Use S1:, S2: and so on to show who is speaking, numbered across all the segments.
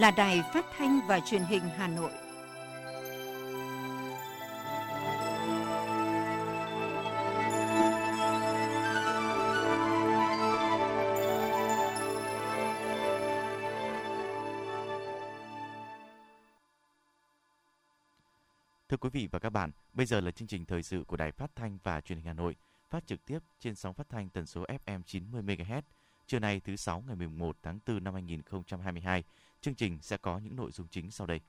S1: là Đài Phát thanh và Truyền hình Hà Nội.
S2: Thưa quý vị và các bạn, bây giờ là chương trình thời sự của Đài Phát thanh và Truyền hình Hà Nội, phát trực tiếp trên sóng phát thanh tần số FM 90 MHz. Trưa nay thứ sáu ngày 11 tháng 4 năm 2022, chương trình sẽ có những nội dung chính sau đây.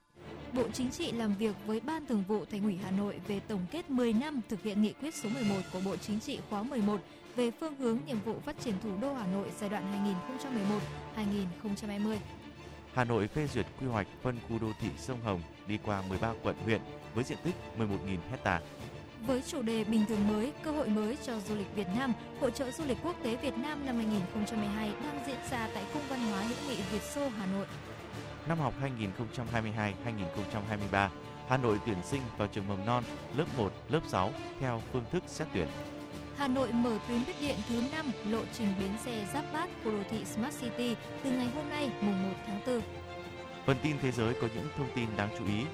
S3: Bộ Chính trị làm việc với Ban Thường vụ Thành ủy Hà Nội về tổng kết 10 năm thực hiện nghị quyết số 11 của Bộ Chính trị khóa 11 về phương hướng nhiệm vụ phát triển thủ đô Hà Nội giai đoạn 2011-2020.
S2: Hà Nội phê duyệt quy hoạch phân khu đô thị sông Hồng đi qua 13 quận huyện với diện tích 11.000 hecta.
S3: Với chủ đề Bình thường mới, cơ hội mới cho du lịch Việt Nam, Hội trợ du lịch quốc tế Việt Nam năm 2022 đang diễn ra tại Cung văn hóa hữu nghị Việt Xô, Hà Nội.
S2: Năm học 2022-2023, Hà Nội tuyển sinh vào trường mầm non lớp 1, lớp 6 theo phương thức xét tuyển.
S3: Hà Nội mở tuyến buýt điện thứ 5 lộ trình bến xe Giáp Bát của đô thị Smart City từ ngày hôm nay mùng 1 tháng 4.
S2: Phần tin thế giới có những thông tin đáng chú ý.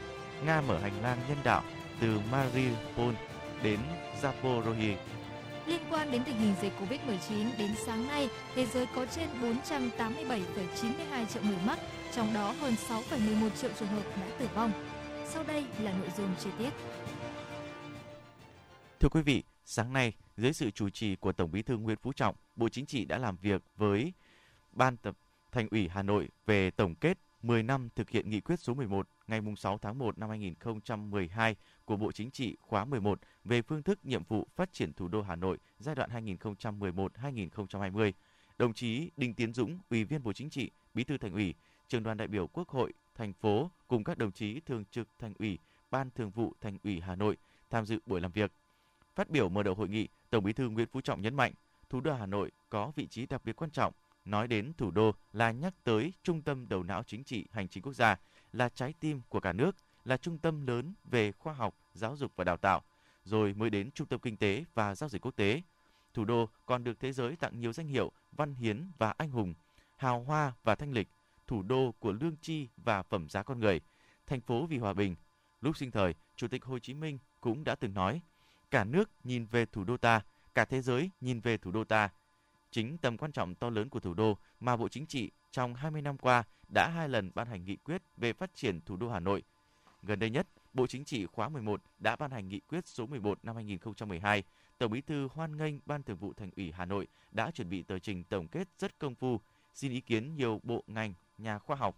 S2: Nga mở hành lang nhân đạo từ Mariupol đến Zaporozhye.
S3: Liên quan đến tình hình dịch Covid-19, đến sáng nay, thế giới có trên 487,92 triệu người mắc, trong đó hơn 6,11 triệu trường hợp đã tử vong. Sau đây là nội dung chi tiết.
S2: Thưa quý vị, sáng nay, dưới sự chủ trì của Tổng Bí thư Nguyễn Phú Trọng, Bộ Chính trị đã làm việc với Ban tập Thành ủy Hà Nội về tổng kết 10 năm thực hiện nghị quyết số 11 ngày 6 tháng 1 năm 2012 của Bộ Chính trị khóa 11 về phương thức nhiệm vụ phát triển thủ đô Hà Nội giai đoạn 2011-2020. Đồng chí Đinh Tiến Dũng, Ủy viên Bộ Chính trị, Bí thư Thành ủy, Trường đoàn đại biểu Quốc hội thành phố cùng các đồng chí thường trực Thành ủy, Ban Thường vụ Thành ủy Hà Nội tham dự buổi làm việc. Phát biểu mở đầu hội nghị, Tổng Bí thư Nguyễn Phú Trọng nhấn mạnh, thủ đô Hà Nội có vị trí đặc biệt quan trọng. Nói đến thủ đô là nhắc tới trung tâm đầu não chính trị hành chính quốc gia, là trái tim của cả nước, là trung tâm lớn về khoa học, giáo dục và đào tạo, rồi mới đến trung tâm kinh tế và giao dịch quốc tế. Thủ đô còn được thế giới tặng nhiều danh hiệu văn hiến và anh hùng, hào hoa và thanh lịch, thủ đô của lương tri và phẩm giá con người, thành phố vì hòa bình. Lúc sinh thời, Chủ tịch Hồ Chí Minh cũng đã từng nói, cả nước nhìn về thủ đô ta, cả thế giới nhìn về thủ đô ta. Chính tầm quan trọng to lớn của thủ đô mà Bộ Chính trị trong 20 năm qua đã hai lần ban hành nghị quyết về phát triển thủ đô Hà Nội. Gần đây nhất, Bộ Chính trị khóa 11 đã ban hành nghị quyết số 11 năm 2012. Tổng Bí thư hoan nghênh Ban Thường vụ Thành ủy Hà Nội đã chuẩn bị tờ trình tổng kết rất công phu, xin ý kiến nhiều bộ ngành, nhà khoa học.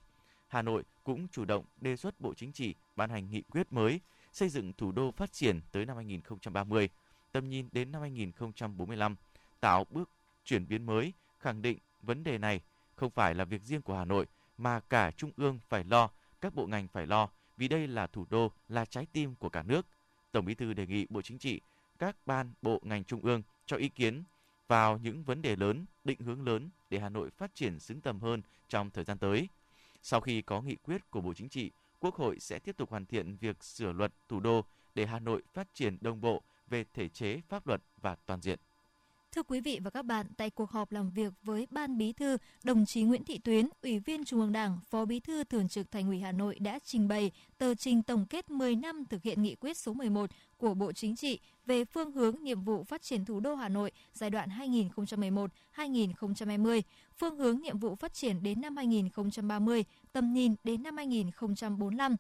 S2: Hà Nội cũng chủ động đề xuất Bộ Chính trị ban hành nghị quyết mới xây dựng thủ đô phát triển tới năm 2030, tầm nhìn đến năm 2045, tạo bước chuyển biến mới, khẳng định vấn đề này không phải là việc riêng của Hà Nội mà cả trung ương phải lo, các bộ ngành phải lo vì đây là thủ đô, là trái tim của cả nước. Tổng Bí thư đề nghị Bộ Chính trị, các ban, bộ ngành trung ương cho ý kiến vào những vấn đề lớn, định hướng lớn để Hà Nội phát triển xứng tầm hơn trong thời gian tới. Sau khi có nghị quyết của Bộ Chính trị, Quốc hội sẽ tiếp tục hoàn thiện việc sửa luật thủ đô để Hà Nội phát triển đồng bộ về thể chế, pháp luật và toàn diện.
S3: Thưa quý vị và các bạn, tại cuộc họp làm việc với Ban Bí thư, đồng chí Nguyễn Thị Tuyến, Ủy viên Trung ương Đảng, Phó Bí thư Thường trực Thành ủy Hà Nội đã trình bày tờ trình tổng kết 10 năm thực hiện nghị quyết số 11 của Bộ Chính trị về phương hướng nhiệm vụ phát triển thủ đô Hà Nội giai đoạn 2011-2020, phương hướng nhiệm vụ phát triển đến năm 2030, tầm nhìn đến năm 2045.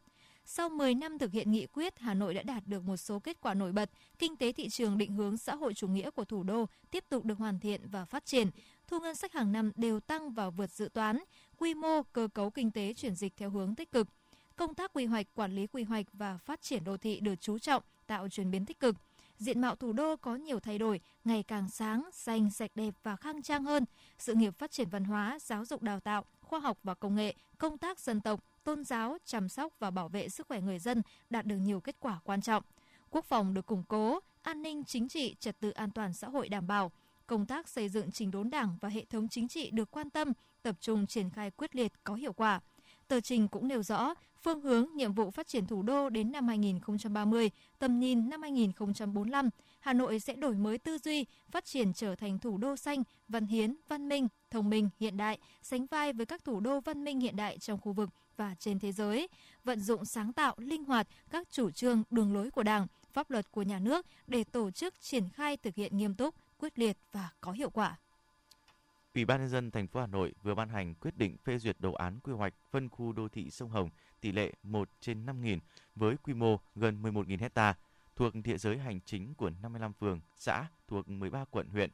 S3: Sau 10 năm thực hiện nghị quyết, Hà Nội đã đạt được một số kết quả nổi bật. Kinh tế thị trường định hướng xã hội chủ nghĩa của thủ đô tiếp tục được hoàn thiện và phát triển. Thu ngân sách hàng năm đều tăng và vượt dự toán. Quy mô, cơ cấu kinh tế chuyển dịch theo hướng tích cực. Công tác quy hoạch, quản lý quy hoạch và phát triển đô thị được chú trọng, tạo chuyển biến tích cực. Diện mạo thủ đô có nhiều thay đổi, ngày càng sáng, xanh, sạch đẹp và khang trang hơn. Sự nghiệp phát triển văn hóa, giáo dục đào tạo, khoa học và công nghệ, công tác dân tộc, tôn giáo, chăm sóc và bảo vệ sức khỏe người dân đạt được nhiều kết quả quan trọng. Quốc phòng được củng cố, an ninh chính trị, trật tự an toàn xã hội đảm bảo, công tác xây dựng trình đốn đảng và hệ thống chính trị được quan tâm, tập trung triển khai quyết liệt có hiệu quả. Tờ trình cũng nêu rõ phương hướng nhiệm vụ phát triển thủ đô đến năm 2030, tầm nhìn năm 2045, Hà Nội sẽ đổi mới tư duy, phát triển trở thành thủ đô xanh, văn hiến, văn minh, thông minh, hiện đại, sánh vai với các thủ đô văn minh hiện đại trong khu vực và trên thế giới, vận dụng sáng tạo, linh hoạt các chủ trương, đường lối của Đảng, pháp luật của nhà nước để tổ chức triển khai thực hiện nghiêm túc, quyết liệt và có hiệu quả.
S2: Ủy ban nhân dân thành phố Hà Nội vừa ban hành quyết định phê duyệt đồ án quy hoạch phân khu đô thị sông Hồng tỷ lệ 1 trên 5.000 với quy mô gần 11.000 ha thuộc địa giới hành chính của 55 phường, xã thuộc 13 quận huyện.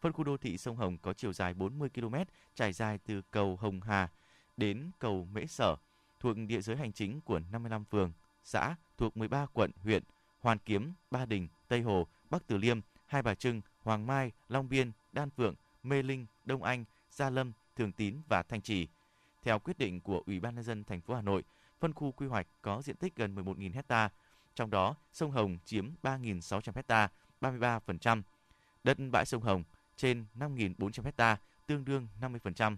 S2: Phân khu đô thị sông Hồng có chiều dài 40 km, trải dài từ cầu Hồng Hà đến cầu Mễ Sở, thuộc địa giới hành chính của 55 phường, xã thuộc 13 quận huyện, Hoàn Kiếm, Ba Đình, Tây Hồ, Bắc Từ Liêm, Hai Bà Trưng, Hoàng Mai, Long Biên, Đan Phượng, Mê Linh, Đông Anh, Gia Lâm, Thường Tín và Thanh Trì. Theo quyết định của Ủy ban nhân dân thành phố Hà Nội, phân khu quy hoạch có diện tích gần 11.000 ha, trong đó sông Hồng chiếm 3.600 ha, 33%, đất bãi sông Hồng trên 5.400 ha, tương đương 50%.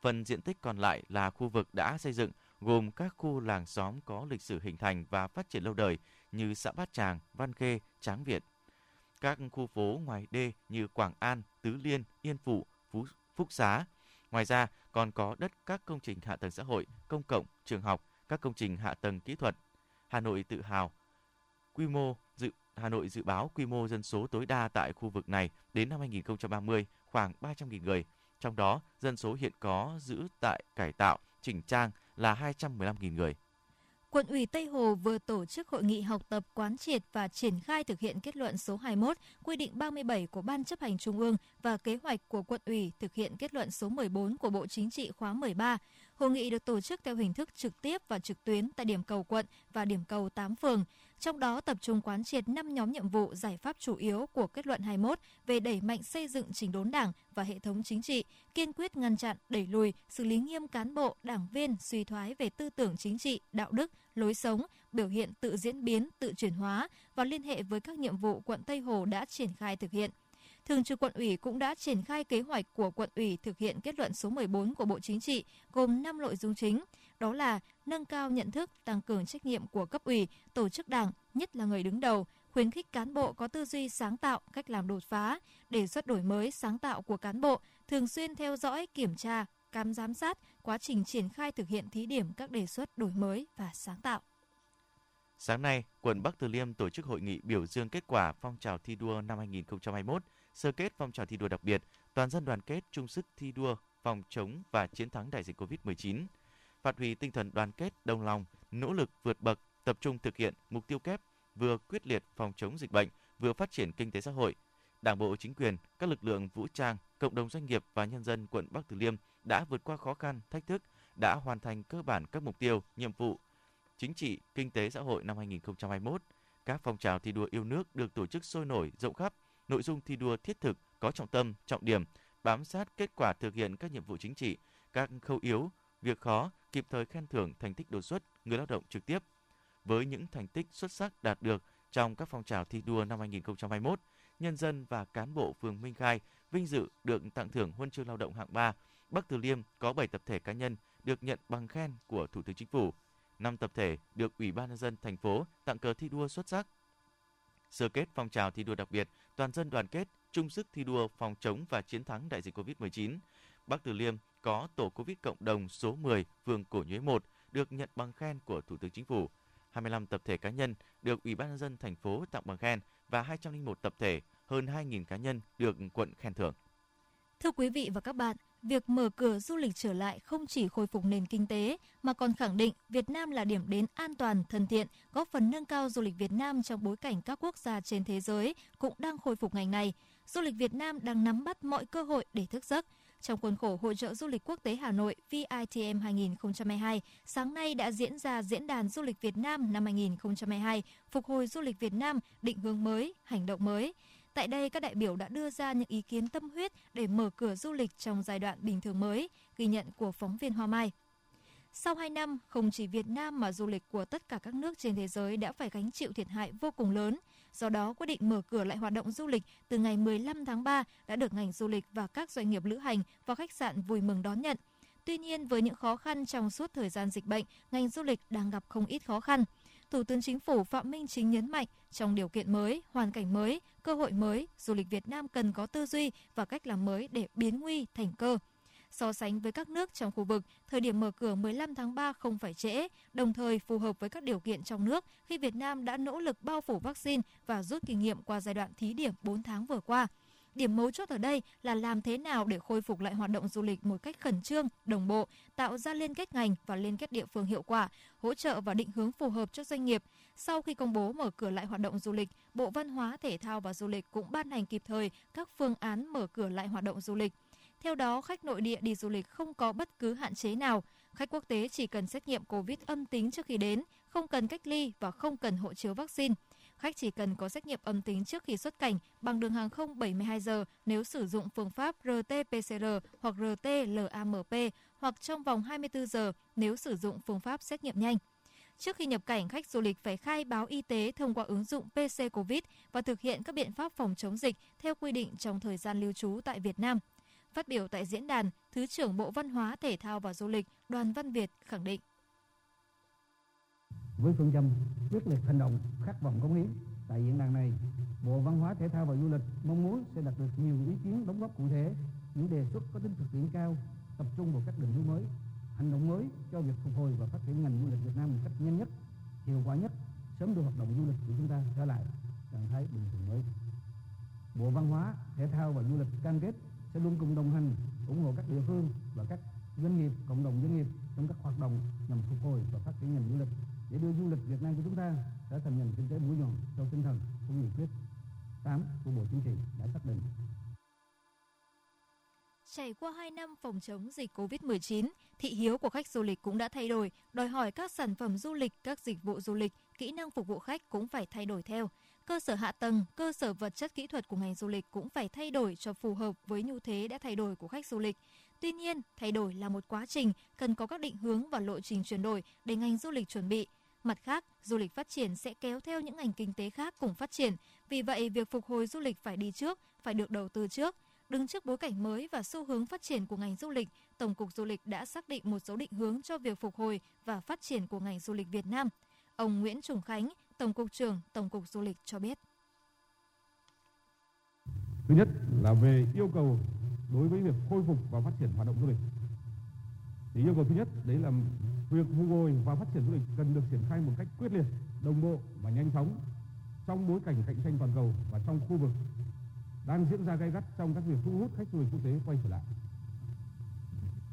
S2: Phần diện tích còn lại là khu vực đã xây dựng, gồm các khu làng xóm có lịch sử hình thành và phát triển lâu đời như xã Bát Tràng, Văn Khê, Tráng Việt. Các khu phố ngoài đê như Quảng An, Tứ Liên, Yên Phụ, Phú, Phúc Xá. Ngoài ra, còn có đất các công trình hạ tầng xã hội, công cộng, trường học, các công trình hạ tầng kỹ thuật. Hà Nội tự hào quy mô dự Hà Nội dự báo quy mô dân số tối đa tại khu vực này đến năm 2030 khoảng 300.000 người. Trong đó, dân số hiện có giữ tại cải tạo, chỉnh trang là 215.000 người.
S3: Quận ủy Tây Hồ vừa tổ chức hội nghị học tập quán triệt và triển khai thực hiện kết luận số 21, quy định 37 của Ban chấp hành Trung ương và kế hoạch của quận ủy thực hiện kết luận số 14 của Bộ Chính trị khóa 13. Hội nghị được tổ chức theo hình thức trực tiếp và trực tuyến tại điểm cầu quận và điểm cầu 8 phường trong đó tập trung quán triệt 5 nhóm nhiệm vụ giải pháp chủ yếu của kết luận 21 về đẩy mạnh xây dựng chỉnh đốn đảng và hệ thống chính trị, kiên quyết ngăn chặn, đẩy lùi, xử lý nghiêm cán bộ, đảng viên suy thoái về tư tưởng chính trị, đạo đức, lối sống, biểu hiện tự diễn biến, tự chuyển hóa và liên hệ với các nhiệm vụ quận Tây Hồ đã triển khai thực hiện. Thường trực quận ủy cũng đã triển khai kế hoạch của quận ủy thực hiện kết luận số 14 của Bộ Chính trị gồm 5 nội dung chính – đó là nâng cao nhận thức, tăng cường trách nhiệm của cấp ủy, tổ chức đảng, nhất là người đứng đầu, khuyến khích cán bộ có tư duy sáng tạo, cách làm đột phá, đề xuất đổi mới sáng tạo của cán bộ, thường xuyên theo dõi, kiểm tra, cam giám sát quá trình triển khai thực hiện thí điểm các đề xuất đổi mới và sáng tạo.
S2: Sáng nay, quận Bắc Từ Liêm tổ chức hội nghị biểu dương kết quả phong trào thi đua năm 2021, sơ kết phong trào thi đua đặc biệt, toàn dân đoàn kết chung sức thi đua phòng chống và chiến thắng đại dịch COVID-19 phát huy tinh thần đoàn kết, đồng lòng, nỗ lực vượt bậc, tập trung thực hiện mục tiêu kép, vừa quyết liệt phòng chống dịch bệnh, vừa phát triển kinh tế xã hội. Đảng bộ, chính quyền, các lực lượng vũ trang, cộng đồng doanh nghiệp và nhân dân quận Bắc Từ Liêm đã vượt qua khó khăn, thách thức, đã hoàn thành cơ bản các mục tiêu, nhiệm vụ chính trị, kinh tế xã hội năm 2021. Các phong trào thi đua yêu nước được tổ chức sôi nổi, rộng khắp, nội dung thi đua thiết thực, có trọng tâm, trọng điểm, bám sát kết quả thực hiện các nhiệm vụ chính trị, các khâu yếu, việc khó, kịp thời khen thưởng thành tích đột xuất người lao động trực tiếp. Với những thành tích xuất sắc đạt được trong các phong trào thi đua năm 2021, nhân dân và cán bộ phường Minh Khai vinh dự được tặng thưởng huân chương lao động hạng 3. Bắc Từ Liêm có 7 tập thể cá nhân được nhận bằng khen của Thủ tướng Chính phủ. 5 tập thể được Ủy ban nhân dân thành phố tặng cờ thi đua xuất sắc. Sơ kết phong trào thi đua đặc biệt, toàn dân đoàn kết, chung sức thi đua phòng chống và chiến thắng đại dịch COVID-19. Bắc Từ Liêm có tổ Covid cộng đồng số 10 phường Cổ Nhuế 1 được nhận bằng khen của Thủ tướng Chính phủ. 25 tập thể cá nhân được Ủy ban nhân dân thành phố tặng bằng khen và 201 tập thể, hơn 2.000 cá nhân được quận khen thưởng.
S3: Thưa quý vị và các bạn, việc mở cửa du lịch trở lại không chỉ khôi phục nền kinh tế mà còn khẳng định Việt Nam là điểm đến an toàn, thân thiện, góp phần nâng cao du lịch Việt Nam trong bối cảnh các quốc gia trên thế giới cũng đang khôi phục ngành này. Du lịch Việt Nam đang nắm bắt mọi cơ hội để thức giấc, trong khuôn khổ Hội trợ Du lịch Quốc tế Hà Nội VITM 2022, sáng nay đã diễn ra Diễn đàn Du lịch Việt Nam năm 2022, phục hồi du lịch Việt Nam, định hướng mới, hành động mới. Tại đây, các đại biểu đã đưa ra những ý kiến tâm huyết để mở cửa du lịch trong giai đoạn bình thường mới, ghi nhận của phóng viên Hoa Mai. Sau 2 năm, không chỉ Việt Nam mà du lịch của tất cả các nước trên thế giới đã phải gánh chịu thiệt hại vô cùng lớn. Do đó, quyết định mở cửa lại hoạt động du lịch từ ngày 15 tháng 3 đã được ngành du lịch và các doanh nghiệp lữ hành và khách sạn vui mừng đón nhận. Tuy nhiên, với những khó khăn trong suốt thời gian dịch bệnh, ngành du lịch đang gặp không ít khó khăn. Thủ tướng Chính phủ Phạm Minh Chính nhấn mạnh, trong điều kiện mới, hoàn cảnh mới, cơ hội mới, du lịch Việt Nam cần có tư duy và cách làm mới để biến nguy thành cơ. So sánh với các nước trong khu vực, thời điểm mở cửa 15 tháng 3 không phải trễ, đồng thời phù hợp với các điều kiện trong nước khi Việt Nam đã nỗ lực bao phủ vaccine và rút kinh nghiệm qua giai đoạn thí điểm 4 tháng vừa qua. Điểm mấu chốt ở đây là làm thế nào để khôi phục lại hoạt động du lịch một cách khẩn trương, đồng bộ, tạo ra liên kết ngành và liên kết địa phương hiệu quả, hỗ trợ và định hướng phù hợp cho doanh nghiệp. Sau khi công bố mở cửa lại hoạt động du lịch, Bộ Văn hóa, Thể thao và Du lịch cũng ban hành kịp thời các phương án mở cửa lại hoạt động du lịch. Theo đó, khách nội địa đi du lịch không có bất cứ hạn chế nào. Khách quốc tế chỉ cần xét nghiệm COVID âm tính trước khi đến, không cần cách ly và không cần hộ chiếu vaccine. Khách chỉ cần có xét nghiệm âm tính trước khi xuất cảnh bằng đường hàng không 72 giờ nếu sử dụng phương pháp RT-PCR hoặc RT-LAMP hoặc trong vòng 24 giờ nếu sử dụng phương pháp xét nghiệm nhanh. Trước khi nhập cảnh, khách du lịch phải khai báo y tế thông qua ứng dụng PC COVID và thực hiện các biện pháp phòng chống dịch theo quy định trong thời gian lưu trú tại Việt Nam. Phát biểu tại diễn đàn, Thứ trưởng Bộ Văn hóa, Thể thao và Du lịch Đoàn Văn Việt khẳng định.
S4: Với phương châm quyết liệt hành động, khát vọng cống hiến, tại diễn đàn này, Bộ Văn hóa, Thể thao và Du lịch mong muốn sẽ đạt được nhiều ý kiến đóng góp cụ thể, những đề xuất có tính thực tiễn cao, tập trung vào các định hướng mới, hành động mới cho việc phục hồi và phát triển ngành du lịch Việt Nam một cách nhanh nhất, hiệu quả nhất, sớm đưa hoạt động du lịch của chúng ta trở lại trạng thái bình thường mới. Bộ Văn hóa, Thể thao và Du lịch cam kết sẽ luôn cùng đồng hành, ủng hộ các địa phương và các doanh nghiệp, cộng đồng doanh nghiệp trong các hoạt động nhằm phục hồi và phát triển ngành du lịch để đưa du lịch Việt Nam của chúng ta trở thành ngành kinh tế mũi nhọn theo tinh thần của nghị quyết 8 của Bộ Chính trị đã xác định.
S3: Trải qua 2 năm phòng chống dịch COVID-19, thị hiếu của khách du lịch cũng đã thay đổi, đòi hỏi các sản phẩm du lịch, các dịch vụ du lịch, kỹ năng phục vụ khách cũng phải thay đổi theo. Cơ sở hạ tầng, cơ sở vật chất kỹ thuật của ngành du lịch cũng phải thay đổi cho phù hợp với nhu thế đã thay đổi của khách du lịch. Tuy nhiên, thay đổi là một quá trình, cần có các định hướng và lộ trình chuyển đổi để ngành du lịch chuẩn bị. Mặt khác, du lịch phát triển sẽ kéo theo những ngành kinh tế khác cùng phát triển. Vì vậy, việc phục hồi du lịch phải đi trước, phải được đầu tư trước. Đứng trước bối cảnh mới và xu hướng phát triển của ngành du lịch, Tổng cục Du lịch đã xác định một số định hướng cho việc phục hồi và phát triển của ngành du lịch Việt Nam. Ông Nguyễn Trùng Khánh, Tổng cục trưởng Tổng cục Du lịch cho biết.
S5: Thứ nhất là về yêu cầu đối với việc khôi phục và phát triển hoạt động du lịch. Thì yêu cầu thứ nhất đấy là việc phục hồi và phát triển du lịch cần được triển khai một cách quyết liệt, đồng bộ và nhanh chóng trong bối cảnh cạnh tranh toàn cầu và trong khu vực đang diễn ra gay gắt trong các việc thu hút khách du lịch quốc tế quay trở lại.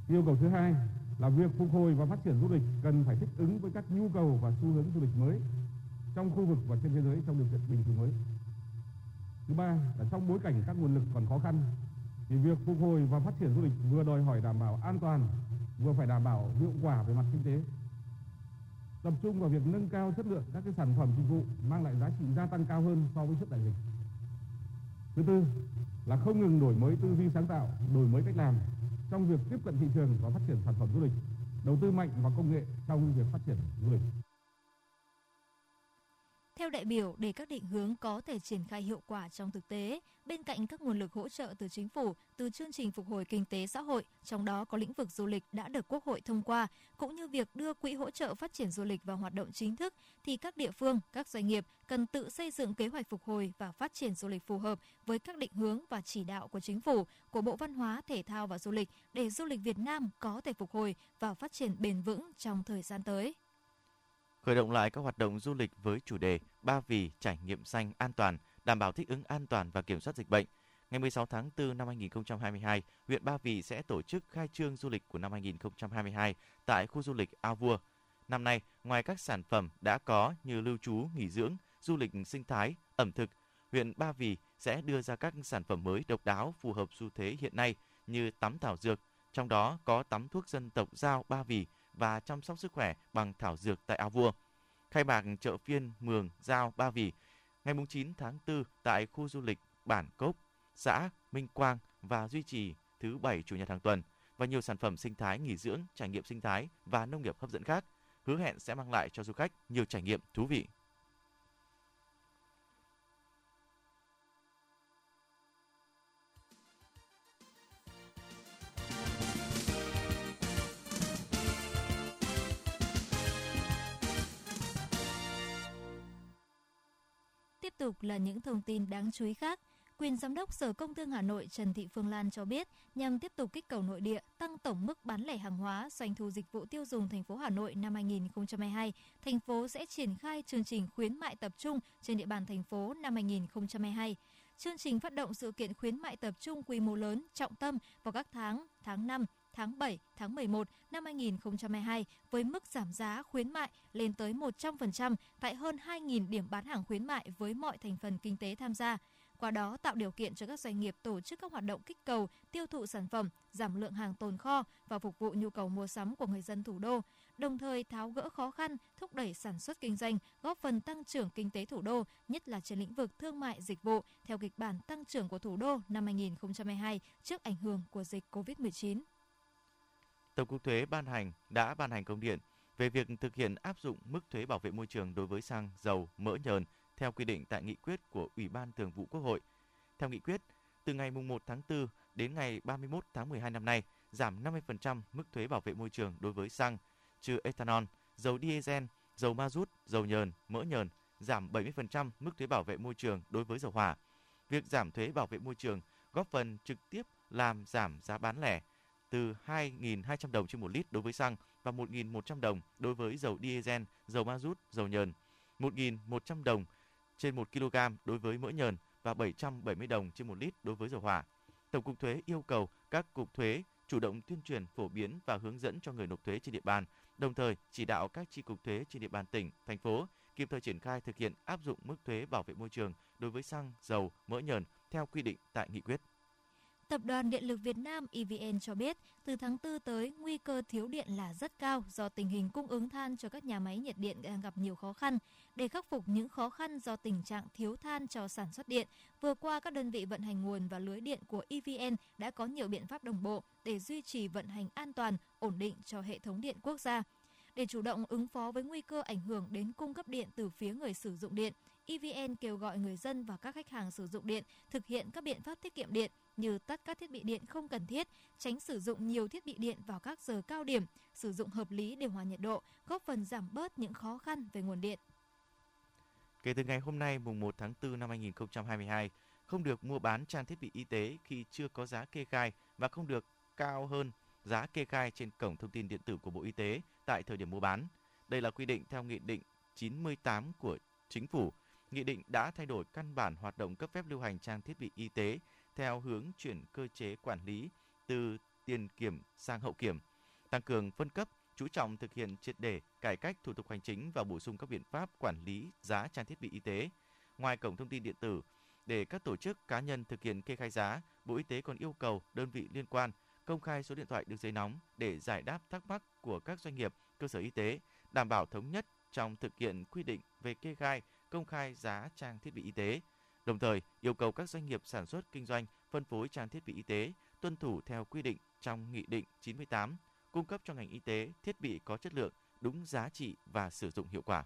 S5: Yêu cầu thứ hai là việc phục hồi và phát triển du lịch cần phải thích ứng với các nhu cầu và xu hướng du lịch mới trong khu vực và trên thế giới trong điều kiện bình thường mới. Thứ ba là trong bối cảnh các nguồn lực còn khó khăn thì việc phục hồi và phát triển du lịch vừa đòi hỏi đảm bảo an toàn, vừa phải đảm bảo hiệu quả về mặt kinh tế. Tập trung vào việc nâng cao chất lượng các cái sản phẩm dịch vụ mang lại giá trị gia tăng cao hơn so với trước đại dịch. Thứ tư là không ngừng đổi mới tư duy sáng tạo, đổi mới cách làm trong việc tiếp cận thị trường và phát triển sản phẩm du lịch, đầu tư mạnh vào công nghệ trong việc phát triển du lịch.
S3: Theo đại biểu, để các định hướng có thể triển khai hiệu quả trong thực tế, bên cạnh các nguồn lực hỗ trợ từ chính phủ, từ chương trình phục hồi kinh tế xã hội, trong đó có lĩnh vực du lịch đã được Quốc hội thông qua, cũng như việc đưa quỹ hỗ trợ phát triển du lịch vào hoạt động chính thức, thì các địa phương, các doanh nghiệp cần tự xây dựng kế hoạch phục hồi và phát triển du lịch phù hợp với các định hướng và chỉ đạo của chính phủ, của Bộ Văn hóa, Thể thao và Du lịch để du lịch Việt Nam có thể phục hồi và phát triển bền vững trong thời gian tới
S2: khởi động lại các hoạt động du lịch với chủ đề Ba Vì trải nghiệm xanh an toàn, đảm bảo thích ứng an toàn và kiểm soát dịch bệnh. Ngày 16 tháng 4 năm 2022, huyện Ba Vì sẽ tổ chức khai trương du lịch của năm 2022 tại khu du lịch Ao Vua. Năm nay, ngoài các sản phẩm đã có như lưu trú, nghỉ dưỡng, du lịch sinh thái, ẩm thực, huyện Ba Vì sẽ đưa ra các sản phẩm mới độc đáo phù hợp xu thế hiện nay như tắm thảo dược, trong đó có tắm thuốc dân tộc Giao Ba Vì và chăm sóc sức khỏe bằng thảo dược tại Ao Vua. Khai mạc chợ phiên Mường Giao Ba Vì ngày 9 tháng 4 tại khu du lịch Bản Cốc, xã Minh Quang và duy trì thứ bảy chủ nhật hàng tuần và nhiều sản phẩm sinh thái nghỉ dưỡng, trải nghiệm sinh thái và nông nghiệp hấp dẫn khác, hứa hẹn sẽ mang lại cho du khách nhiều trải nghiệm thú vị.
S3: Tục là những thông tin đáng chú ý khác. Quyền Giám đốc Sở Công Thương Hà Nội Trần Thị Phương Lan cho biết, nhằm tiếp tục kích cầu nội địa, tăng tổng mức bán lẻ hàng hóa, doanh thu dịch vụ tiêu dùng thành phố Hà Nội năm 2022, thành phố sẽ triển khai chương trình khuyến mại tập trung trên địa bàn thành phố năm 2022. Chương trình phát động sự kiện khuyến mại tập trung quy mô lớn, trọng tâm vào các tháng tháng 5, tháng 7, tháng 11 năm 2022 với mức giảm giá khuyến mại lên tới 100% tại hơn 2.000 điểm bán hàng khuyến mại với mọi thành phần kinh tế tham gia qua đó tạo điều kiện cho các doanh nghiệp tổ chức các hoạt động kích cầu, tiêu thụ sản phẩm, giảm lượng hàng tồn kho và phục vụ nhu cầu mua sắm của người dân thủ đô, đồng thời tháo gỡ khó khăn, thúc đẩy sản xuất kinh doanh, góp phần tăng trưởng kinh tế thủ đô, nhất là trên lĩnh vực thương mại dịch vụ theo kịch bản tăng trưởng của thủ đô năm 2022 trước ảnh hưởng của dịch COVID-19.
S2: Tổng cục Thuế ban hành đã ban hành công điện về việc thực hiện áp dụng mức thuế bảo vệ môi trường đối với xăng, dầu, mỡ nhờn theo quy định tại nghị quyết của Ủy ban Thường vụ Quốc hội. Theo nghị quyết, từ ngày 1 tháng 4 đến ngày 31 tháng 12 năm nay, giảm 50% mức thuế bảo vệ môi trường đối với xăng, trừ ethanol, dầu diesel, dầu ma rút, dầu nhờn, mỡ nhờn, giảm 70% mức thuế bảo vệ môi trường đối với dầu hỏa. Việc giảm thuế bảo vệ môi trường góp phần trực tiếp làm giảm giá bán lẻ từ 2.200 đồng trên một lít đối với xăng và 1.100 đồng đối với dầu diesel, dầu ma rút, dầu nhờn, 1.100 đồng trên 1 kg đối với mỡ nhờn và 770 đồng trên 1 lít đối với dầu hỏa. Tổng cục thuế yêu cầu các cục thuế chủ động tuyên truyền phổ biến và hướng dẫn cho người nộp thuế trên địa bàn, đồng thời chỉ đạo các chi cục thuế trên địa bàn tỉnh, thành phố kịp thời triển khai thực hiện áp dụng mức thuế bảo vệ môi trường đối với xăng, dầu, mỡ nhờn theo quy định tại nghị quyết.
S3: Tập đoàn Điện lực Việt Nam EVN cho biết, từ tháng 4 tới, nguy cơ thiếu điện là rất cao do tình hình cung ứng than cho các nhà máy nhiệt điện đang gặp nhiều khó khăn. Để khắc phục những khó khăn do tình trạng thiếu than cho sản xuất điện, vừa qua các đơn vị vận hành nguồn và lưới điện của EVN đã có nhiều biện pháp đồng bộ để duy trì vận hành an toàn, ổn định cho hệ thống điện quốc gia. Để chủ động ứng phó với nguy cơ ảnh hưởng đến cung cấp điện từ phía người sử dụng điện, EVN kêu gọi người dân và các khách hàng sử dụng điện thực hiện các biện pháp tiết kiệm điện như tắt các thiết bị điện không cần thiết, tránh sử dụng nhiều thiết bị điện vào các giờ cao điểm, sử dụng hợp lý điều hòa nhiệt độ, góp phần giảm bớt những khó khăn về nguồn điện.
S2: Kể từ ngày hôm nay, mùng 1 tháng 4 năm 2022, không được mua bán trang thiết bị y tế khi chưa có giá kê khai và không được cao hơn giá kê khai trên cổng thông tin điện tử của Bộ Y tế tại thời điểm mua bán. Đây là quy định theo Nghị định 98 của Chính phủ. Nghị định đã thay đổi căn bản hoạt động cấp phép lưu hành trang thiết bị y tế theo hướng chuyển cơ chế quản lý từ tiền kiểm sang hậu kiểm, tăng cường phân cấp, chú trọng thực hiện triệt để cải cách thủ tục hành chính và bổ sung các biện pháp quản lý giá trang thiết bị y tế. Ngoài cổng thông tin điện tử, để các tổ chức cá nhân thực hiện kê khai giá, Bộ Y tế còn yêu cầu đơn vị liên quan công khai số điện thoại đường dây nóng để giải đáp thắc mắc của các doanh nghiệp, cơ sở y tế, đảm bảo thống nhất trong thực hiện quy định về kê khai, công khai giá trang thiết bị y tế. Đồng thời, yêu cầu các doanh nghiệp sản xuất kinh doanh phân phối trang thiết bị y tế tuân thủ theo quy định trong Nghị định 98, cung cấp cho ngành y tế thiết bị có chất lượng, đúng giá trị và sử dụng hiệu quả.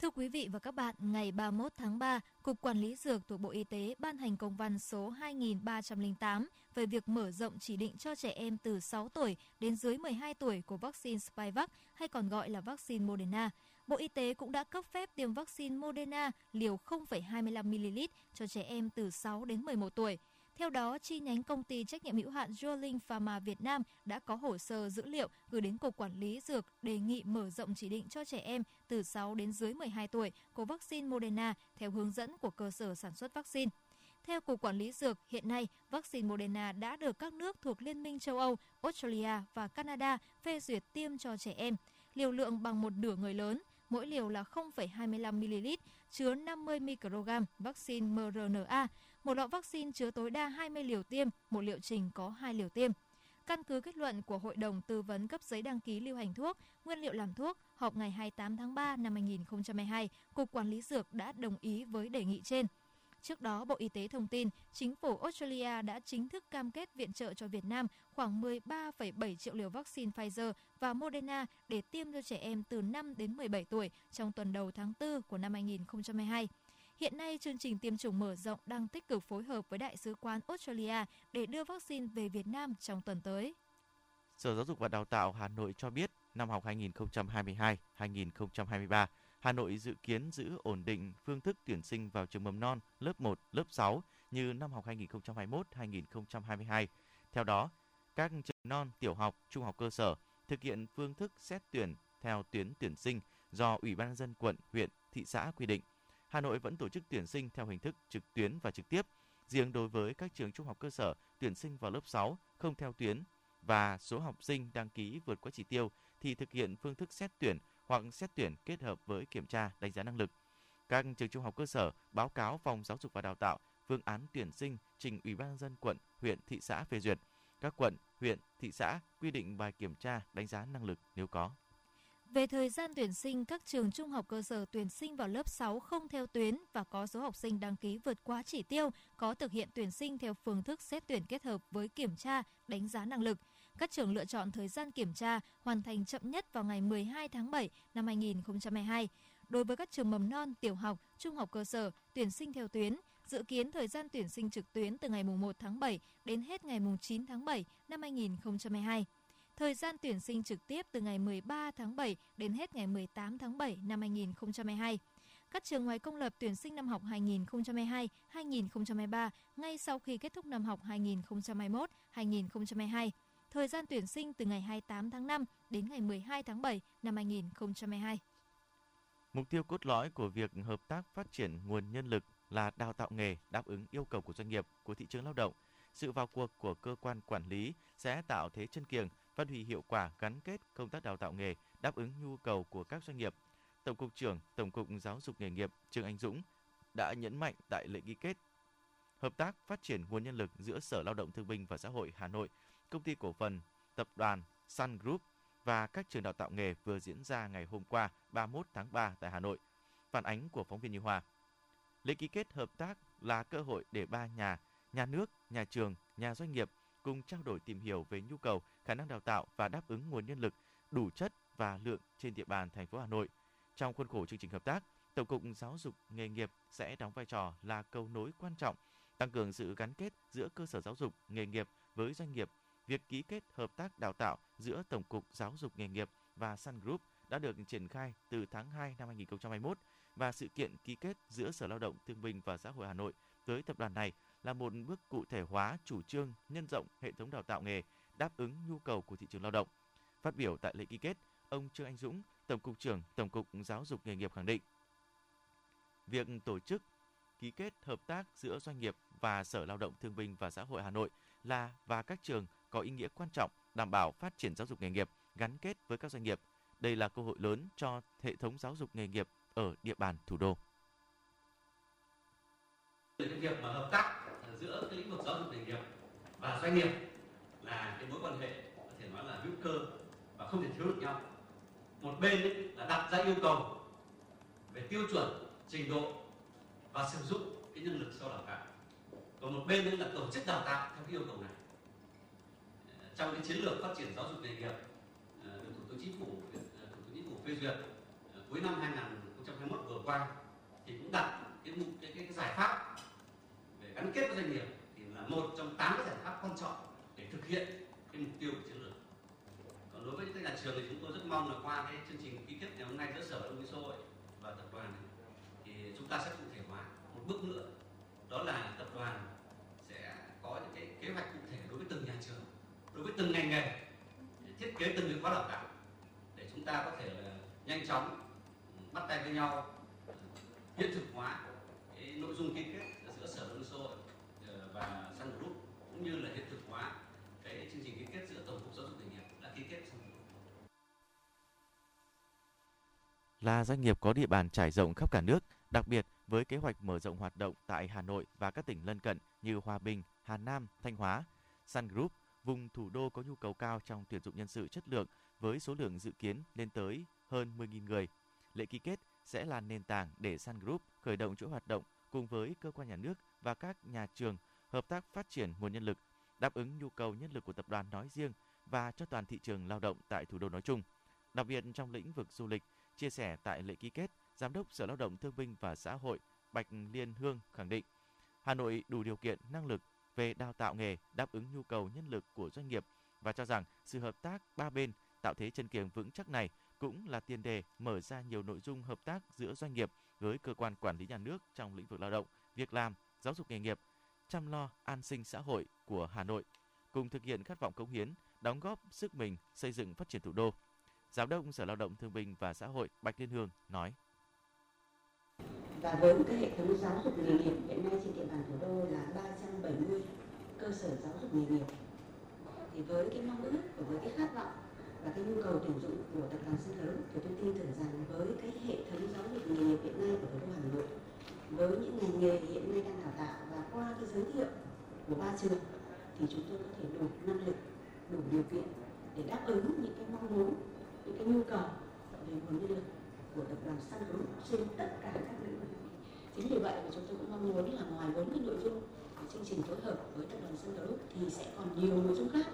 S3: Thưa quý vị và các bạn, ngày 31 tháng 3, Cục Quản lý Dược thuộc Bộ Y tế ban hành công văn số 2308 về việc mở rộng chỉ định cho trẻ em từ 6 tuổi đến dưới 12 tuổi của vaccine Spikevax hay còn gọi là vaccine Moderna. Bộ Y tế cũng đã cấp phép tiêm vaccine Moderna liều 0,25ml cho trẻ em từ 6 đến 11 tuổi. Theo đó, chi nhánh công ty trách nhiệm hữu hạn Jolin Pharma Việt Nam đã có hồ sơ dữ liệu gửi đến Cục Quản lý Dược đề nghị mở rộng chỉ định cho trẻ em từ 6 đến dưới 12 tuổi của vaccine Moderna theo hướng dẫn của cơ sở sản xuất vaccine. Theo Cục Quản lý Dược, hiện nay, vaccine Moderna đã được các nước thuộc Liên minh châu Âu, Australia và Canada phê duyệt tiêm cho trẻ em. Liều lượng bằng một nửa người lớn, mỗi liều là 0,25ml, chứa 50 microgram vaccine mRNA. Một lọ vaccine chứa tối đa 20 liều tiêm, một liệu trình có 2 liều tiêm. Căn cứ kết luận của Hội đồng Tư vấn cấp giấy đăng ký lưu hành thuốc, nguyên liệu làm thuốc, họp ngày 28 tháng 3 năm 2022, Cục Quản lý Dược đã đồng ý với đề nghị trên. Trước đó, Bộ Y tế thông tin, chính phủ Australia đã chính thức cam kết viện trợ cho Việt Nam khoảng 13,7 triệu liều vaccine Pfizer và Moderna để tiêm cho trẻ em từ 5 đến 17 tuổi trong tuần đầu tháng 4 của năm 2022. Hiện nay, chương trình tiêm chủng mở rộng đang tích cực phối hợp với Đại sứ quán Australia để đưa vaccine về Việt Nam trong tuần tới.
S2: Sở Giáo dục và Đào tạo Hà Nội cho biết, năm học 2022-2023, Hà Nội dự kiến giữ ổn định phương thức tuyển sinh vào trường mầm non, lớp 1, lớp 6 như năm học 2021-2022. Theo đó, các trường non, tiểu học, trung học cơ sở thực hiện phương thức xét tuyển theo tuyến tuyển sinh do Ủy ban nhân dân quận, huyện, thị xã quy định. Hà Nội vẫn tổ chức tuyển sinh theo hình thức trực tuyến và trực tiếp. Riêng đối với các trường trung học cơ sở tuyển sinh vào lớp 6 không theo tuyến và số học sinh đăng ký vượt quá chỉ tiêu thì thực hiện phương thức xét tuyển hoặc xét tuyển kết hợp với kiểm tra đánh giá năng lực. Các trường trung học cơ sở báo cáo phòng giáo dục và đào tạo phương án tuyển sinh trình Ủy ban nhân dân quận, huyện, thị xã phê duyệt. Các quận, huyện, thị xã quy định bài kiểm tra đánh giá năng lực nếu có.
S3: Về thời gian tuyển sinh, các trường trung học cơ sở tuyển sinh vào lớp 6 không theo tuyến và có số học sinh đăng ký vượt quá chỉ tiêu có thực hiện tuyển sinh theo phương thức xét tuyển kết hợp với kiểm tra, đánh giá năng lực. Các trường lựa chọn thời gian kiểm tra hoàn thành chậm nhất vào ngày 12 tháng 7 năm 2022. Đối với các trường mầm non, tiểu học, trung học cơ sở tuyển sinh theo tuyến, dự kiến thời gian tuyển sinh trực tuyến từ ngày 1 tháng 7 đến hết ngày 9 tháng 7 năm 2022. Thời gian tuyển sinh trực tiếp từ ngày 13 tháng 7 đến hết ngày 18 tháng 7 năm 2022. Các trường ngoài công lập tuyển sinh năm học 2022-2023 ngay sau khi kết thúc năm học 2021-2022. Thời gian tuyển sinh từ ngày 28 tháng 5 đến ngày 12 tháng 7 năm 2022.
S2: Mục tiêu cốt lõi của việc hợp tác phát triển nguồn nhân lực là đào tạo nghề đáp ứng yêu cầu của doanh nghiệp, của thị trường lao động. Sự vào cuộc của cơ quan quản lý sẽ tạo thế chân kiềng, phát huy hiệu quả gắn kết công tác đào tạo nghề đáp ứng nhu cầu của các doanh nghiệp. Tổng cục trưởng Tổng cục Giáo dục nghề nghiệp Trương Anh Dũng đã nhấn mạnh tại lễ ký kết hợp tác phát triển nguồn nhân lực giữa Sở Lao động Thương binh và Xã hội Hà Nội, công ty cổ phần tập đoàn Sun Group và các trường đào tạo nghề vừa diễn ra ngày hôm qua 31 tháng 3 tại Hà Nội. Phản ánh của phóng viên Như Hòa. Lễ ký kết hợp tác là cơ hội để ba nhà, nhà nước, nhà trường, nhà doanh nghiệp cùng trao đổi tìm hiểu về nhu cầu, khả năng đào tạo và đáp ứng nguồn nhân lực đủ chất và lượng trên địa bàn thành phố Hà Nội. Trong khuôn khổ chương trình hợp tác, Tổng cục Giáo dục nghề nghiệp sẽ đóng vai trò là cầu nối quan trọng, tăng cường sự gắn kết giữa cơ sở giáo dục nghề nghiệp với doanh nghiệp. Việc ký kết hợp tác đào tạo giữa Tổng cục Giáo dục nghề nghiệp và Sun Group đã được triển khai từ tháng 2 năm 2021 và sự kiện ký kết giữa Sở Lao động Thương binh và Xã hội Hà Nội tới tập đoàn này là một bước cụ thể hóa chủ trương nhân rộng hệ thống đào tạo nghề đáp ứng nhu cầu của thị trường lao động. Phát biểu tại lễ ký kết, ông Trương Anh Dũng, Tổng cục trưởng Tổng cục Giáo dục nghề nghiệp khẳng định việc tổ chức ký kết hợp tác giữa doanh nghiệp và Sở Lao động Thương binh và Xã hội Hà Nội là và các trường có ý nghĩa quan trọng đảm bảo phát triển giáo dục nghề nghiệp gắn kết với các doanh nghiệp. Đây là cơ hội lớn cho hệ thống giáo dục nghề nghiệp ở địa bàn thủ đô.
S6: Những việc mà hợp tác giữa cái lĩnh vực giáo dục nghề nghiệp và doanh nghiệp là cái mối quan hệ có thể nói là hữu cơ và không thể thiếu được nhau. Một bên ấy là đặt ra yêu cầu về tiêu chuẩn, trình độ và sử dụng cái nhân lực sau đào tạo. Còn một bên ấy là tổ chức đào tạo theo cái yêu cầu này. Ờ, trong cái chiến lược phát triển giáo dục nghề nghiệp ờ, được Thủ tướng Chính phủ ờ, Thủ tướng Chính phủ phê duyệt cuối năm 2021 vừa qua thì cũng đặt cái cái, cái, cái giải pháp gắn kết với doanh nghiệp thì là một trong tám cái giải pháp quan trọng để thực hiện cái mục tiêu của chiến lược. Còn đối với những nhà trường thì chúng tôi rất mong là qua cái chương trình ký kết ngày hôm nay giữa sở lao động xã hội và tập đoàn này, thì chúng ta sẽ cụ thể hóa một bước nữa đó là tập đoàn sẽ có những cái kế hoạch cụ thể đối với từng nhà trường đối với từng ngành nghề để thiết kế từng việc khóa đào tạo để chúng ta có thể là nhanh chóng ừ, bắt tay với nhau ừ, hiện thực hóa cái nội dung ký kết giữa sở lao động xã hội ờ, và Sun Group cũng như là hiện thực hóa cái chương trình ký kết giữa tổng cục giáo dục nghề nghiệp đã ký kết
S2: là doanh nghiệp có địa bàn trải rộng khắp cả nước, đặc biệt với kế hoạch mở rộng hoạt động tại Hà Nội và các tỉnh lân cận như Hòa Bình, Hà Nam, Thanh Hóa. Sun Group, vùng thủ đô có nhu cầu cao trong tuyển dụng nhân sự chất lượng với số lượng dự kiến lên tới hơn 10.000 người. Lễ ký kết sẽ là nền tảng để Sun Group khởi động chuỗi hoạt động cùng với cơ quan nhà nước và các nhà trường hợp tác phát triển nguồn nhân lực, đáp ứng nhu cầu nhân lực của tập đoàn nói riêng và cho toàn thị trường lao động tại thủ đô nói chung. Đặc biệt trong lĩnh vực du lịch, chia sẻ tại lễ ký kết, Giám đốc Sở Lao động Thương binh và Xã hội Bạch Liên Hương khẳng định Hà Nội đủ điều kiện, năng lực về đào tạo nghề đáp ứng nhu cầu nhân lực của doanh nghiệp và cho rằng sự hợp tác ba bên tạo thế chân kiềng vững chắc này cũng là tiền đề mở ra nhiều nội dung hợp tác giữa doanh nghiệp với cơ quan quản lý nhà nước trong lĩnh vực lao động, việc làm, giáo dục nghề nghiệp, chăm lo an sinh xã hội của Hà Nội, cùng thực hiện khát vọng cống hiến, đóng góp sức mình xây dựng phát triển thủ đô. Giám đốc Sở Lao động Thương binh và Xã hội Bạch Liên Hương nói.
S7: Và với một cái hệ thống giáo dục nghề nghiệp hiện nay trên địa bàn thủ đô là 370 cơ sở giáo dục nghề nghiệp thì với cái mong ước và với cái khát vọng và cái nhu cầu tuyển dụng của tập đoàn Sân lớn thì tôi tin tưởng rằng với cái hệ thống giáo dục nghề nghiệp hiện nay của thủ đô Hà Nội với những ngành nghề hiện nay đang đào tạo và qua cái giới thiệu của ba trường thì chúng tôi có thể đủ năng lực, đủ điều kiện để đáp ứng những cái mong muốn, những cái nhu cầu về nguồn nhân lực của tập đoàn Sun Group trên tất cả các lĩnh vực. Chính vì vậy mà chúng tôi cũng mong muốn là ngoài bốn cái nội dung của chương trình phối hợp với tập đoàn Sun Group thì sẽ còn nhiều nội dung khác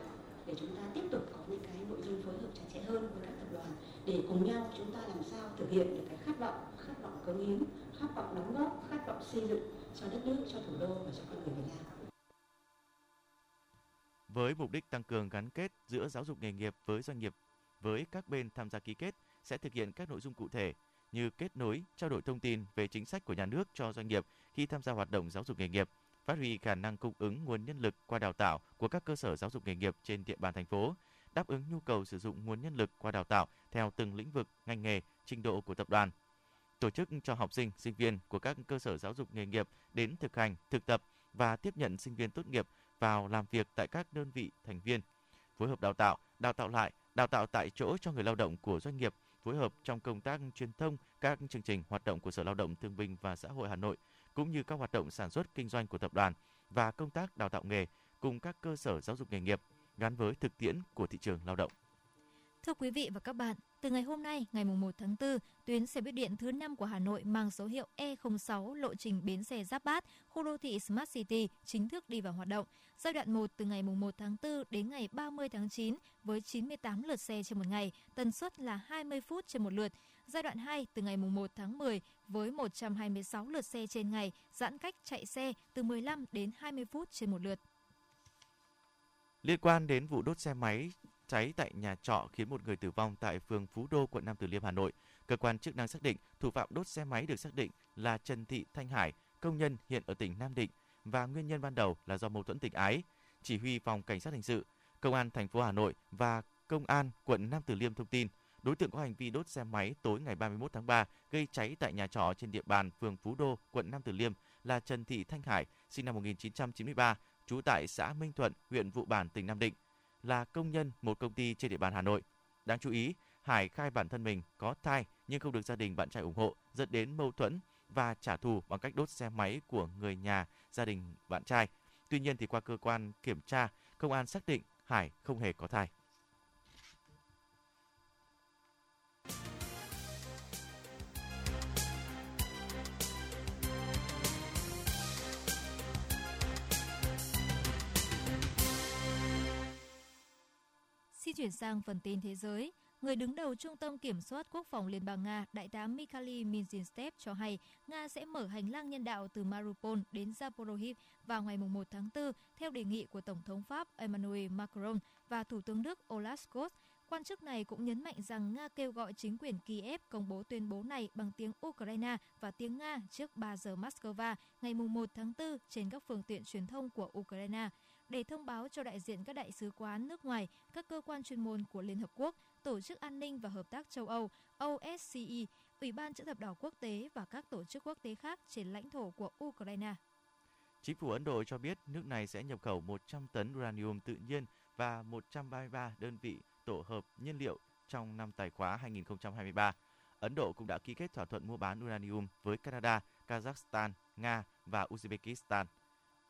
S7: để chúng ta tiếp tục có những cái nội dung phối hợp chặt chẽ hơn với các tập đoàn để cùng nhau chúng ta làm sao thực hiện được cái khát vọng khát vọng cống hiến khát vọng đóng góp khát vọng xây dựng cho đất nước cho thủ đô và cho con người Việt Nam
S2: với mục đích tăng cường gắn kết giữa giáo dục nghề nghiệp với doanh nghiệp với các bên tham gia ký kết sẽ thực hiện các nội dung cụ thể như kết nối, trao đổi thông tin về chính sách của nhà nước cho doanh nghiệp khi tham gia hoạt động giáo dục nghề nghiệp, phát huy khả năng cung ứng nguồn nhân lực qua đào tạo của các cơ sở giáo dục nghề nghiệp trên địa bàn thành phố, đáp ứng nhu cầu sử dụng nguồn nhân lực qua đào tạo theo từng lĩnh vực, ngành nghề, trình độ của tập đoàn. Tổ chức cho học sinh, sinh viên của các cơ sở giáo dục nghề nghiệp đến thực hành, thực tập và tiếp nhận sinh viên tốt nghiệp vào làm việc tại các đơn vị thành viên, phối hợp đào tạo, đào tạo lại, đào tạo tại chỗ cho người lao động của doanh nghiệp, phối hợp trong công tác truyền thông các chương trình hoạt động của Sở Lao động Thương binh và Xã hội Hà Nội cũng như các hoạt động sản xuất kinh doanh của tập đoàn và công tác đào tạo nghề cùng các cơ sở giáo dục nghề nghiệp gắn với thực tiễn của thị trường lao động.
S3: Thưa quý vị và các bạn, từ ngày hôm nay, ngày 1 tháng 4, tuyến xe buýt điện thứ 5 của Hà Nội mang số hiệu E06 lộ trình bến xe Giáp Bát, khu đô thị Smart City chính thức đi vào hoạt động. Giai đoạn 1 từ ngày 1 tháng 4 đến ngày 30 tháng 9 với 98 lượt xe trên một ngày, tần suất là 20 phút trên một lượt. Giai đoạn 2 từ ngày 1 tháng 10 với 126 lượt xe trên ngày, giãn cách chạy xe từ 15 đến 20 phút trên một lượt.
S2: Liên quan đến vụ đốt xe máy cháy tại nhà trọ khiến một người tử vong tại phường Phú Đô, quận Nam Từ Liêm, Hà Nội. Cơ quan chức năng xác định thủ phạm đốt xe máy được xác định là Trần Thị Thanh Hải, công nhân hiện ở tỉnh Nam Định và nguyên nhân ban đầu là do mâu thuẫn tình ái. Chỉ huy phòng cảnh sát hình sự, công an thành phố Hà Nội và công an quận Nam Từ Liêm thông tin đối tượng có hành vi đốt xe máy tối ngày 31 tháng 3 gây cháy tại nhà trọ trên địa bàn phường Phú Đô, quận Nam Từ Liêm là Trần Thị Thanh Hải, sinh năm 1993, trú tại xã Minh Thuận, huyện Vụ Bản, tỉnh Nam Định là công nhân một công ty trên địa bàn Hà Nội. Đáng chú ý, Hải khai bản thân mình có thai nhưng không được gia đình bạn trai ủng hộ, dẫn đến mâu thuẫn và trả thù bằng cách đốt xe máy của người nhà gia đình bạn trai. Tuy nhiên thì qua cơ quan kiểm tra, công an xác định Hải không hề có thai.
S3: Chuyển sang phần tin thế giới. Người đứng đầu Trung tâm Kiểm soát Quốc phòng Liên bang Nga, Đại tá Mikhail Minzinstev cho hay Nga sẽ mở hành lang nhân đạo từ Mariupol đến Zaporozhye vào ngày 1 tháng 4 theo đề nghị của Tổng thống Pháp Emmanuel Macron và Thủ tướng Đức Olaf Scholz. Quan chức này cũng nhấn mạnh rằng Nga kêu gọi chính quyền Kiev công bố tuyên bố này bằng tiếng Ukraine và tiếng Nga trước 3 giờ Moscow ngày 1 tháng 4 trên các phương tiện truyền thông của Ukraine để thông báo cho đại diện các đại sứ quán nước ngoài, các cơ quan chuyên môn của Liên Hợp Quốc, Tổ chức An ninh và Hợp tác châu Âu, OSCE, Ủy ban Chữ thập đỏ quốc tế và các tổ chức quốc tế khác trên lãnh thổ của Ukraine.
S2: Chính phủ Ấn Độ cho biết nước này sẽ nhập khẩu 100 tấn uranium tự nhiên và 133 đơn vị tổ hợp nhiên liệu trong năm tài khóa 2023. Ấn Độ cũng đã ký kết thỏa thuận mua bán uranium với Canada, Kazakhstan, Nga và Uzbekistan.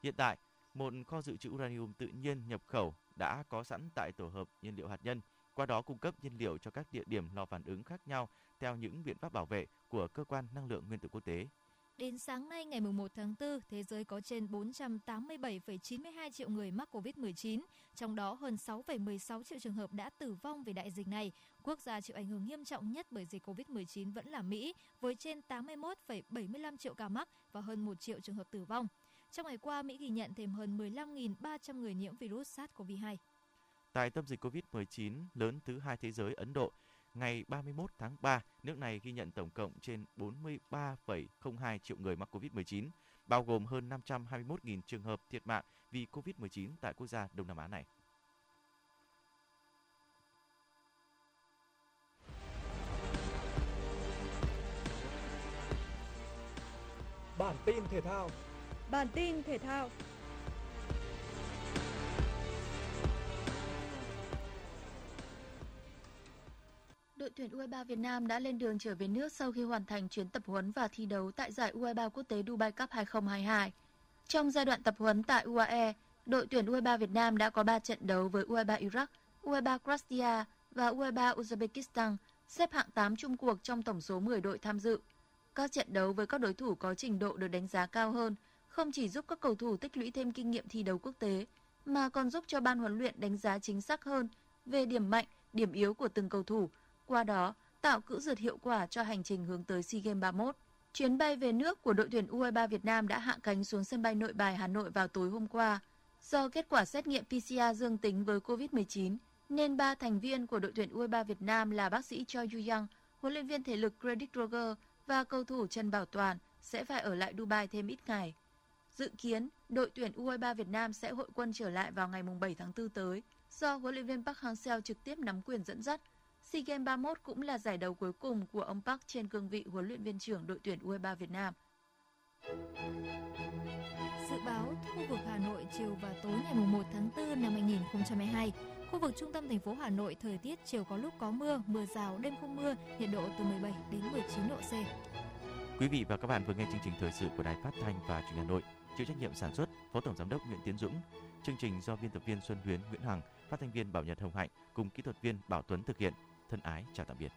S2: Hiện tại, một kho dự trữ uranium tự nhiên nhập khẩu đã có sẵn tại tổ hợp nhiên liệu hạt nhân, qua đó cung cấp nhiên liệu cho các địa điểm lò phản ứng khác nhau theo những biện pháp bảo vệ của cơ quan năng lượng nguyên tử quốc tế.
S3: Đến sáng nay ngày 1 tháng 4, thế giới có trên 487,92 triệu người mắc COVID-19, trong đó hơn 6,16 triệu trường hợp đã tử vong vì đại dịch này. Quốc gia chịu ảnh hưởng nghiêm trọng nhất bởi dịch COVID-19 vẫn là Mỹ, với trên 81,75 triệu ca mắc và hơn 1 triệu trường hợp tử vong. Trong ngày qua, Mỹ ghi nhận thêm hơn 15.300 người nhiễm virus SARS-CoV-2.
S2: Tại tâm dịch COVID-19 lớn thứ hai thế giới Ấn Độ, ngày 31 tháng 3, nước này ghi nhận tổng cộng trên 43,02 triệu người mắc COVID-19, bao gồm hơn 521.000 trường hợp thiệt mạng vì COVID-19 tại quốc gia Đông Nam Á này.
S8: Bản tin thể thao.
S9: Bản tin thể thao.
S10: Đội tuyển U23 Việt Nam đã lên đường trở về nước sau khi hoàn thành chuyến tập huấn và thi đấu tại giải U23 quốc tế Dubai Cup 2022. Trong giai đoạn tập huấn tại UAE, đội tuyển U23 Việt Nam đã có 3 trận đấu với U23 Iraq, U23 Croatia và U23 Uzbekistan, xếp hạng 8 chung cuộc trong tổng số 10 đội tham dự. Các trận đấu với các đối thủ có trình độ được đánh giá cao hơn, không chỉ giúp các cầu thủ tích lũy thêm kinh nghiệm thi đấu quốc tế, mà còn giúp cho ban huấn luyện đánh giá chính xác hơn về điểm mạnh, điểm yếu của từng cầu thủ, qua đó tạo cữ dượt hiệu quả cho hành trình hướng tới SEA Games 31. Chuyến bay về nước của đội tuyển U23 Việt Nam đã hạ cánh xuống sân bay Nội Bài Hà Nội vào tối hôm qua. Do kết quả xét nghiệm PCR dương tính với COVID-19, nên ba thành viên của đội tuyển U23 Việt Nam là bác sĩ Choi Yu Yang, huấn luyện viên thể lực Credit Roger và cầu thủ Trần Bảo Toàn sẽ phải ở lại Dubai thêm ít ngày. Dự kiến, đội tuyển U23 Việt Nam sẽ hội quân trở lại vào ngày 7 tháng 4 tới, do huấn luyện viên Park Hang-seo trực tiếp nắm quyền dẫn dắt. SEA Games 31 cũng là giải đấu cuối cùng của ông Park trên cương vị huấn luyện viên trưởng đội tuyển U23 Việt Nam.
S3: Dự báo khu vực Hà Nội chiều và tối ngày 1 tháng 4 năm 2022, khu vực trung tâm thành phố Hà Nội thời tiết chiều có lúc có mưa, mưa rào, đêm không mưa, nhiệt độ từ 17 đến 19 độ C.
S2: Quý vị và các bạn vừa nghe chương trình thời sự của Đài Phát thanh và Truyền hình Hà Nội, chịu trách nhiệm sản xuất Phó Tổng giám đốc Nguyễn Tiến Dũng. Chương trình do biên tập viên Xuân Huyến, Nguyễn Hằng, phát thanh viên Bảo Nhật Hồng Hạnh cùng kỹ thuật viên Bảo Tuấn thực hiện. Thân ái chào tạm biệt.